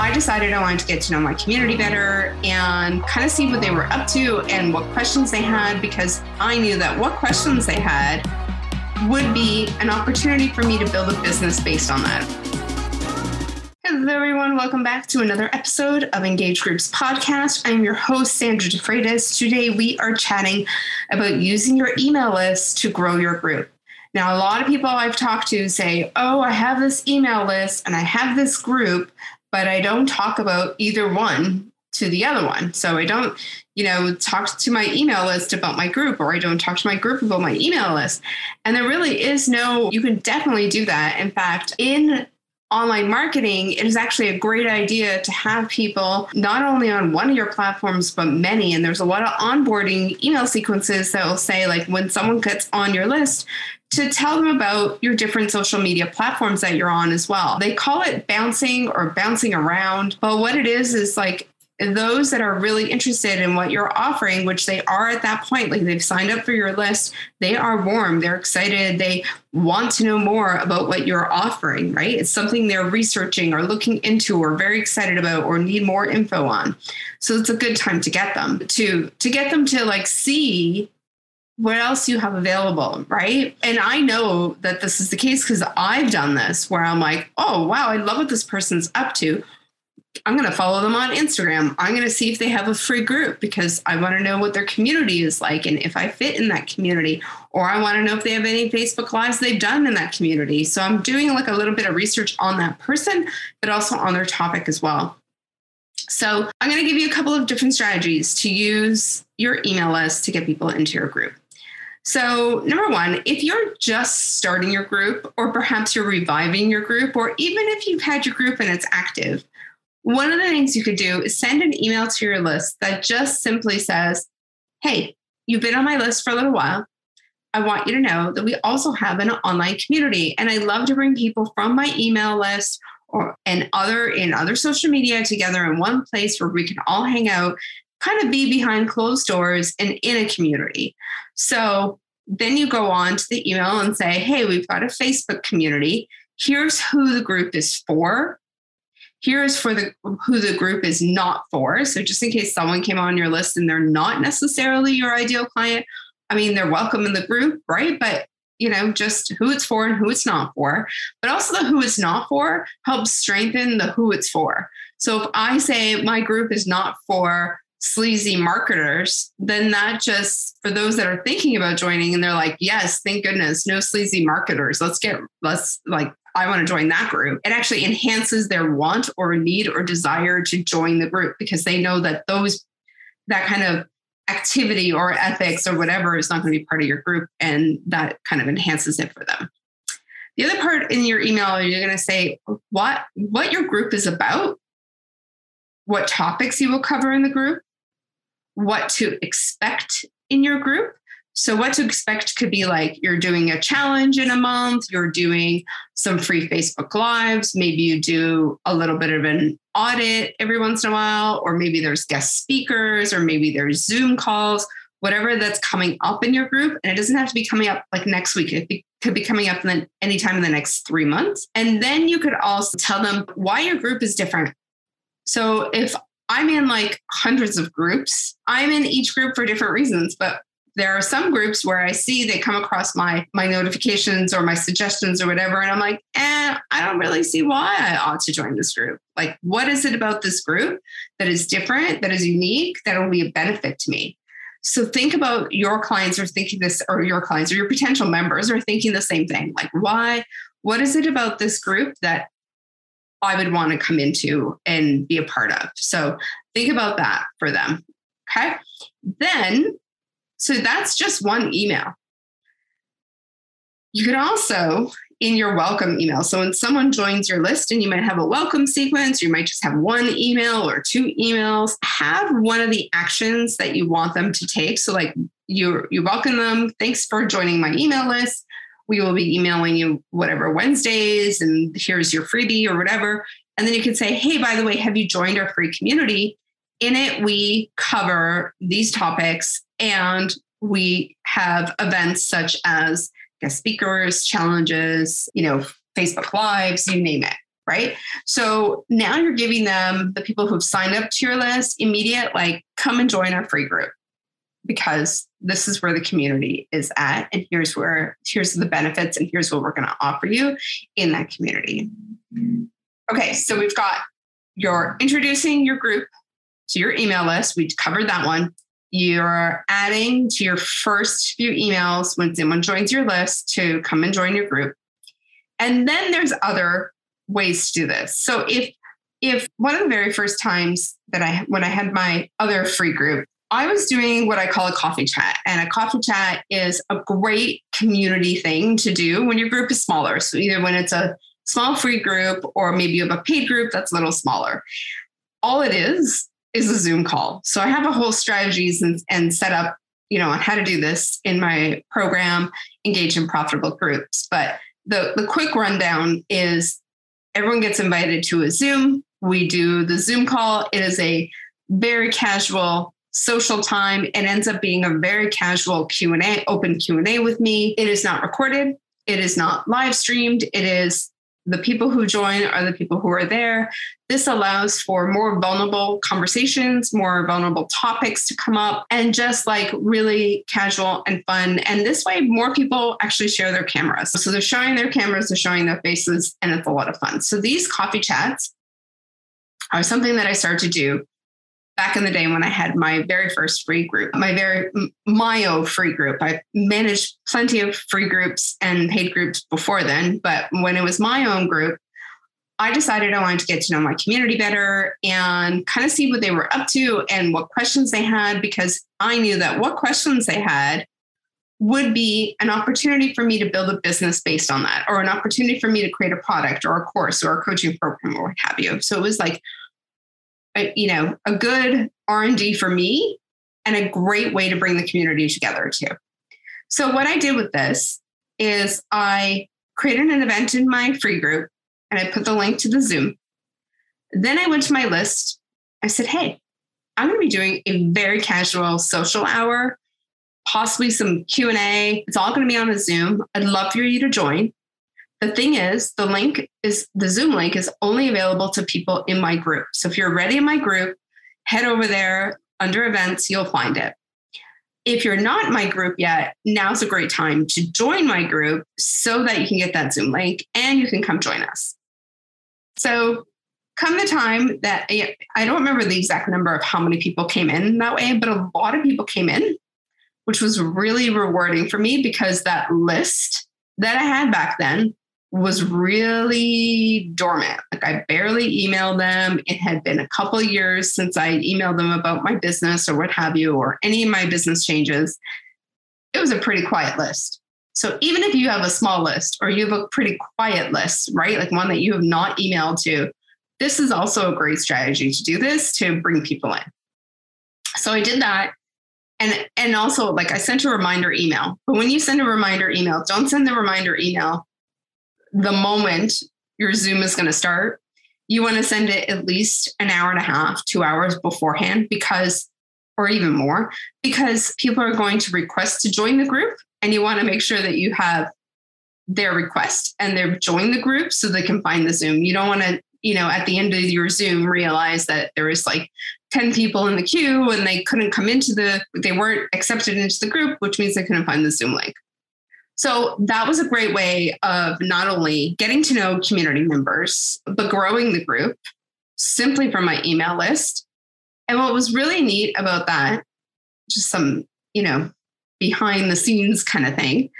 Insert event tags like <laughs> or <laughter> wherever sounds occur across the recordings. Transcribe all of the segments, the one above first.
I decided I wanted to get to know my community better and kind of see what they were up to and what questions they had because I knew that what questions they had would be an opportunity for me to build a business based on that. Hello, everyone. Welcome back to another episode of Engage Groups podcast. I'm your host, Sandra DeFreitas. Today, we are chatting about using your email list to grow your group. Now, a lot of people I've talked to say, Oh, I have this email list and I have this group, but I don't talk about either one to the other one. So I don't, you know, talk to my email list about my group, or I don't talk to my group about my email list. And there really is no, you can definitely do that. In fact, in online marketing, it is actually a great idea to have people not only on one of your platforms, but many. And there's a lot of onboarding email sequences that will say, like, when someone gets on your list, to tell them about your different social media platforms that you're on as well. They call it bouncing or bouncing around, but what it is is like those that are really interested in what you're offering, which they are at that point, like they've signed up for your list, they are warm, they're excited, they want to know more about what you're offering, right? It's something they're researching or looking into or very excited about or need more info on. So it's a good time to get them to to get them to like see what else you have available, right? And I know that this is the case because I've done this where I'm like, oh wow, I love what this person's up to I'm going to follow them on Instagram. I'm going to see if they have a free group because I want to know what their community is like and if I fit in that community. Or I want to know if they have any Facebook Lives they've done in that community. So I'm doing like a little bit of research on that person, but also on their topic as well. So I'm going to give you a couple of different strategies to use your email list to get people into your group. So, number one, if you're just starting your group, or perhaps you're reviving your group, or even if you've had your group and it's active, one of the things you could do is send an email to your list that just simply says, Hey, you've been on my list for a little while. I want you to know that we also have an online community. And I love to bring people from my email list or and other in other social media together in one place where we can all hang out, kind of be behind closed doors and in a community. So then you go on to the email and say, hey, we've got a Facebook community. Here's who the group is for here's for the who the group is not for. So just in case someone came on your list and they're not necessarily your ideal client, I mean, they're welcome in the group, right? But you know, just who it's for and who it's not for. But also the who it's not for helps strengthen the who it's for. So if I say my group is not for sleazy marketers, then that just for those that are thinking about joining and they're like, yes, thank goodness, no sleazy marketers. Let's get let's like I want to join that group. It actually enhances their want or need or desire to join the group because they know that those, that kind of activity or ethics or whatever is not going to be part of your group. And that kind of enhances it for them. The other part in your email, you're going to say what, what your group is about, what topics you will cover in the group, what to expect in your group, so, what to expect could be like you're doing a challenge in a month, you're doing some free Facebook Lives, maybe you do a little bit of an audit every once in a while, or maybe there's guest speakers, or maybe there's Zoom calls, whatever that's coming up in your group. And it doesn't have to be coming up like next week, it could be coming up in anytime in the next three months. And then you could also tell them why your group is different. So, if I'm in like hundreds of groups. I'm in each group for different reasons, but there are some groups where I see they come across my my notifications or my suggestions or whatever, and I'm like, eh, I don't really see why I ought to join this group. Like, what is it about this group that is different, that is unique, that will be a benefit to me? So think about your clients are thinking this, or your clients or your potential members are thinking the same thing. Like, why? What is it about this group that I would want to come into and be a part of? So think about that for them. Okay. Then so that's just one email. You can also, in your welcome email, so when someone joins your list and you might have a welcome sequence, you might just have one email or two emails, have one of the actions that you want them to take. So, like you, you welcome them. Thanks for joining my email list. We will be emailing you whatever Wednesdays, and here's your freebie or whatever. And then you can say, hey, by the way, have you joined our free community? In it, we cover these topics and we have events such as guest speakers, challenges, you know, Facebook Lives, you name it, right? So now you're giving them the people who've signed up to your list immediate, like, come and join our free group because this is where the community is at. And here's where, here's the benefits, and here's what we're going to offer you in that community. Okay, so we've got you're introducing your group to your email list. We covered that one. You're adding to your first few emails when someone joins your list to come and join your group. And then there's other ways to do this. So if if one of the very first times that I when I had my other free group, I was doing what I call a coffee chat. And a coffee chat is a great community thing to do when your group is smaller. So either when it's a small free group or maybe you have a paid group that's a little smaller. All it is is a Zoom call. So I have a whole strategies and, and set up, you know, on how to do this in my program, engage in profitable groups. But the, the quick rundown is everyone gets invited to a Zoom. We do the Zoom call. It is a very casual social time. It ends up being a very casual Q&A, open Q&A with me. It is not recorded. It is not live streamed. It is the people who join are the people who are there. This allows for more vulnerable conversations, more vulnerable topics to come up, and just like really casual and fun. And this way, more people actually share their cameras. So they're showing their cameras, they're showing their faces, and it's a lot of fun. So these coffee chats are something that I started to do back in the day when I had my very first free group, my very Myo free group. I managed plenty of free groups and paid groups before then, but when it was my own group, I decided I wanted to get to know my community better and kind of see what they were up to and what questions they had because I knew that what questions they had would be an opportunity for me to build a business based on that or an opportunity for me to create a product or a course or a coaching program or what have you. So it was like you know, a good R&D for me and a great way to bring the community together too. So what I did with this is I created an event in my free group and I put the link to the Zoom. Then I went to my list. I said, "Hey, I'm going to be doing a very casual social hour, possibly some Q&A. It's all going to be on a Zoom. I'd love for you to join. The thing is, the link is the Zoom link is only available to people in my group. So if you're already in my group, head over there under events, you'll find it. If you're not in my group yet, now's a great time to join my group so that you can get that Zoom link and you can come join us. So, come the time that I don't remember the exact number of how many people came in that way, but a lot of people came in, which was really rewarding for me because that list that I had back then was really dormant. Like I barely emailed them. It had been a couple years since I emailed them about my business or what have you, or any of my business changes. It was a pretty quiet list. So even if you have a small list or you have a pretty quiet list, right? Like one that you have not emailed to, this is also a great strategy to do this to bring people in. So I did that. And, and also like I sent a reminder email. But when you send a reminder email, don't send the reminder email the moment your Zoom is going to start, you want to send it at least an hour and a half, two hours beforehand, because, or even more, because people are going to request to join the group and you want to make sure that you have their request and they've joined the group so they can find the Zoom. You don't want to, you know, at the end of your Zoom realize that there was like 10 people in the queue and they couldn't come into the, they weren't accepted into the group, which means they couldn't find the Zoom link. So that was a great way of not only getting to know community members, but growing the group simply from my email list. And what was really neat about that, just some, you know, behind the scenes kind of thing.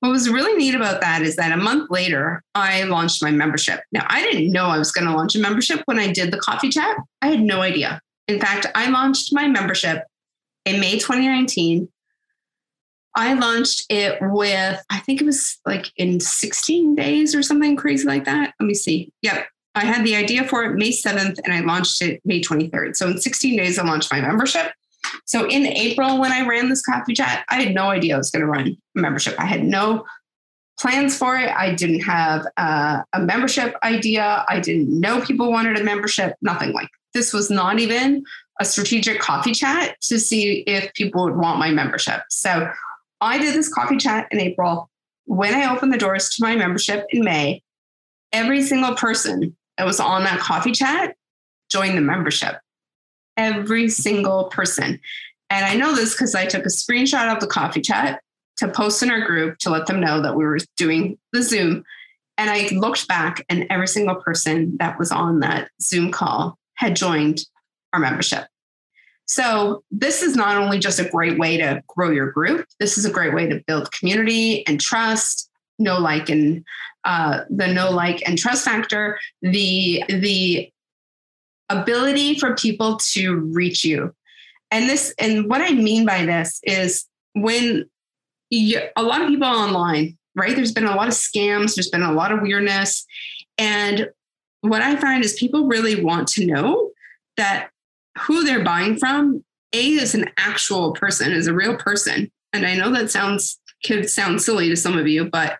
What was really neat about that is that a month later, I launched my membership. Now, I didn't know I was going to launch a membership when I did the coffee chat. I had no idea. In fact, I launched my membership in May 2019 I launched it with, I think it was like in 16 days or something crazy like that. Let me see. Yep. I had the idea for it May 7th and I launched it May 23rd. So in 16 days, I launched my membership. So in April, when I ran this coffee chat, I had no idea I was going to run a membership. I had no plans for it. I didn't have uh, a membership idea. I didn't know people wanted a membership, nothing like this was not even a strategic coffee chat to see if people would want my membership. So I did this coffee chat in April. When I opened the doors to my membership in May, every single person that was on that coffee chat joined the membership. Every single person. And I know this because I took a screenshot of the coffee chat to post in our group to let them know that we were doing the Zoom. And I looked back, and every single person that was on that Zoom call had joined our membership. So, this is not only just a great way to grow your group, this is a great way to build community and trust, know, like, and uh, the know, like, and trust factor, the, the ability for people to reach you. And this, and what I mean by this is when you, a lot of people online, right? There's been a lot of scams, there's been a lot of weirdness. And what I find is people really want to know that who they're buying from, A, is an actual person, is a real person. And I know that sounds could sound silly to some of you, but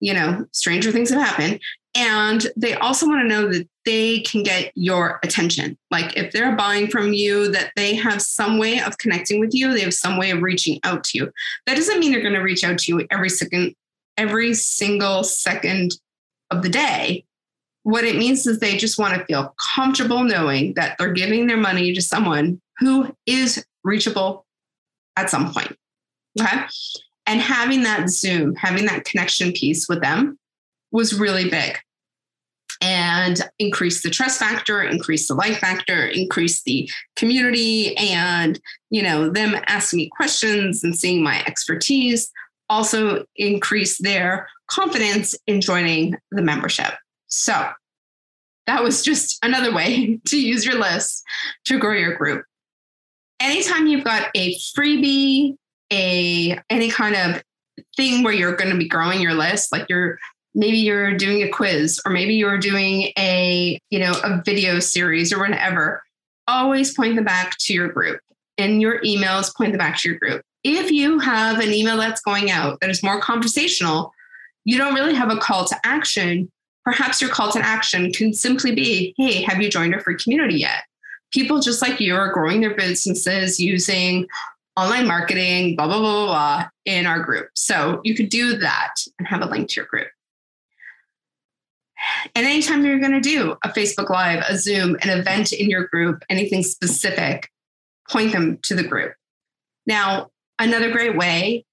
you know, stranger things have happened. And they also want to know that they can get your attention. Like if they're buying from you, that they have some way of connecting with you, they have some way of reaching out to you. That doesn't mean they're going to reach out to you every second, every single second of the day. What it means is they just want to feel comfortable knowing that they're giving their money to someone who is reachable at some point. Okay. And having that Zoom, having that connection piece with them was really big and increase the trust factor increase the like factor increase the community and you know them asking me questions and seeing my expertise also increase their confidence in joining the membership so that was just another way <laughs> to use your list to grow your group. Anytime you've got a freebie a any kind of thing where you're going to be growing your list like you're maybe you're doing a quiz or maybe you're doing a you know a video series or whatever always point them back to your group. In your emails point them back to your group. If you have an email that's going out that is more conversational you don't really have a call to action perhaps your call to action can simply be hey have you joined our free community yet? People just like you are growing their businesses using online marketing blah blah blah blah, blah in our group. So you could do that and have a link to your group. And anytime you're going to do a Facebook Live, a Zoom, an event in your group, anything specific, point them to the group. Now, another great way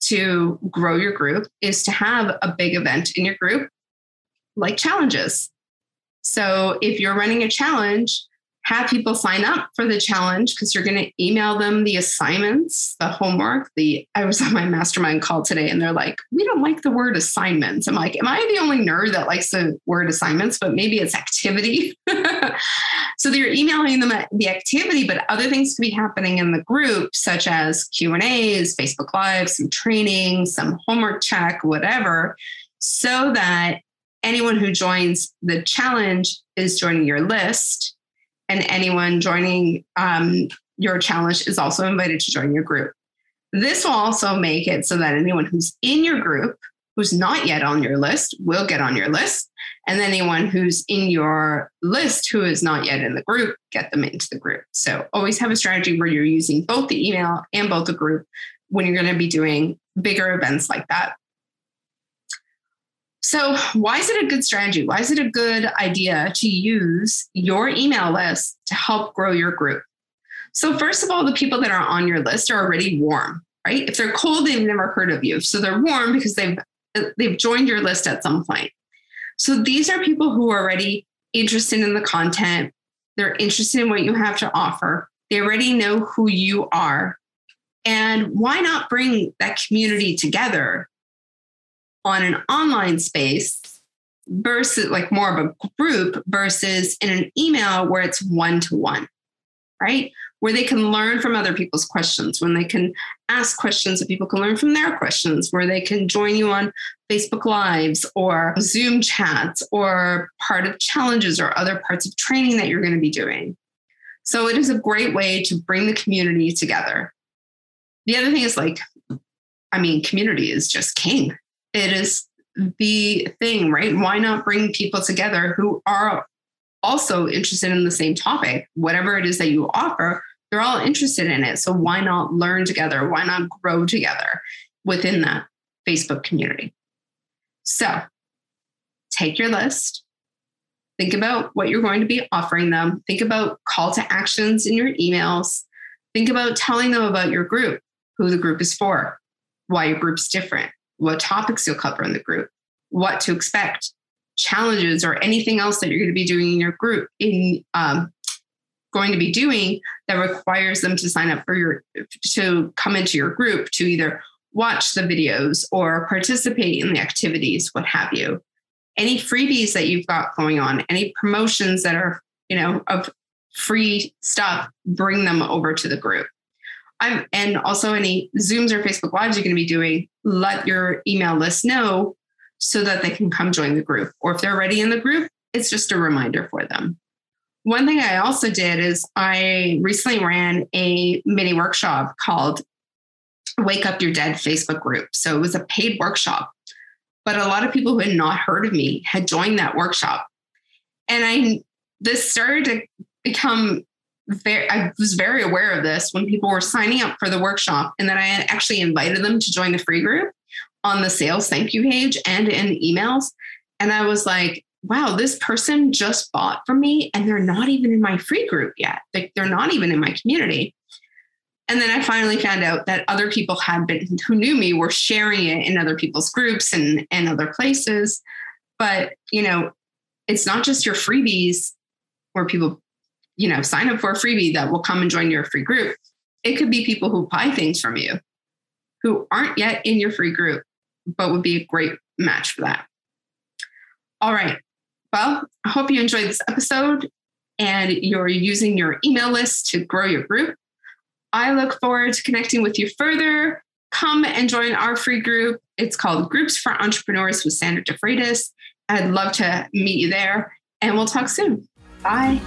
to grow your group is to have a big event in your group, like challenges. So if you're running a challenge, have people sign up for the challenge because you're going to email them the assignments, the homework. The I was on my mastermind call today and they're like, we don't like the word assignments. I'm like, am I the only nerd that likes the word assignments? But maybe it's activity. <laughs> so they're emailing them the activity, but other things could be happening in the group, such as Q and A's, Facebook Live, some training, some homework check, whatever, so that anyone who joins the challenge is joining your list and anyone joining um, your challenge is also invited to join your group. This will also make it so that anyone who's in your group, who's not yet on your list, will get on your list. And anyone who's in your list who is not yet in the group, get them into the group. So always have a strategy where you're using both the email and both the group when you're going to be doing bigger events like that. So, why is it a good strategy? Why is it a good idea to use your email list to help grow your group? So, first of all, the people that are on your list are already warm, right? If they're cold, they've never heard of you. So, they're warm because they've they've joined your list at some point. So, these are people who are already interested in the content. They're interested in what you have to offer. They already know who you are. And why not bring that community together on an online space versus like more of a group versus in an email where it's one to one, right? Where they can learn from other people's questions, when they can ask questions that people can learn from their questions, where they can join you on Facebook Lives or Zoom chats or part of challenges or other parts of training that you're going to be doing. So it is a great way to bring the community together. The other thing is like, I mean, community is just king it is the thing, right? Why not bring people together who are also interested in the same topic, whatever it is that you offer, they're all interested in it. So why not learn together? Why not grow together within that Facebook community? So take your list, Think about what you're going to be offering them. Think about call to actions in your emails. Think about telling them about your group, who the group is for, why your group's different, what topics you'll cover in the group, what to expect, challenges, or anything else that you're going to be doing in your group in um, going to be doing that requires them to sign up for your to come into your group to either watch the videos or participate in the activities, what have you. Any freebies that you've got going on, any promotions that are, you know, of free stuff, bring them over to the group. I'm, and also any Zooms or Facebook Lives you're going to be doing, let your email list know so that they can come join the group. Or if they're already in the group, it's just a reminder for them. One thing I also did is I recently ran a mini workshop called Wake Up Your Dead Facebook group. So it was a paid workshop, but a lot of people who had not heard of me had joined that workshop. And I, this started to become very, I was very aware of this when people were signing up for the workshop and that I actually invited them to join the free group on the sales thank you page and in emails. And I was like, wow, this person just bought from me and they're not even in my free group yet. Like they're not even in my community. And then I finally found out that other people had been who knew me were sharing it in other people's groups and, and other places. But, you know, it's not just your freebies where people, you know, sign up for a freebie that will come and join your free group. It could be people who buy things from you who aren't yet in your free group, but would be a great match for that. All right. Well, I hope you enjoyed this episode and you're using your email list to grow your group. I look forward to connecting with you further. Come and join our free group. It's called Groups for Entrepreneurs with Sandra DeFreitas. I'd love to meet you there, and we'll talk soon. Bye.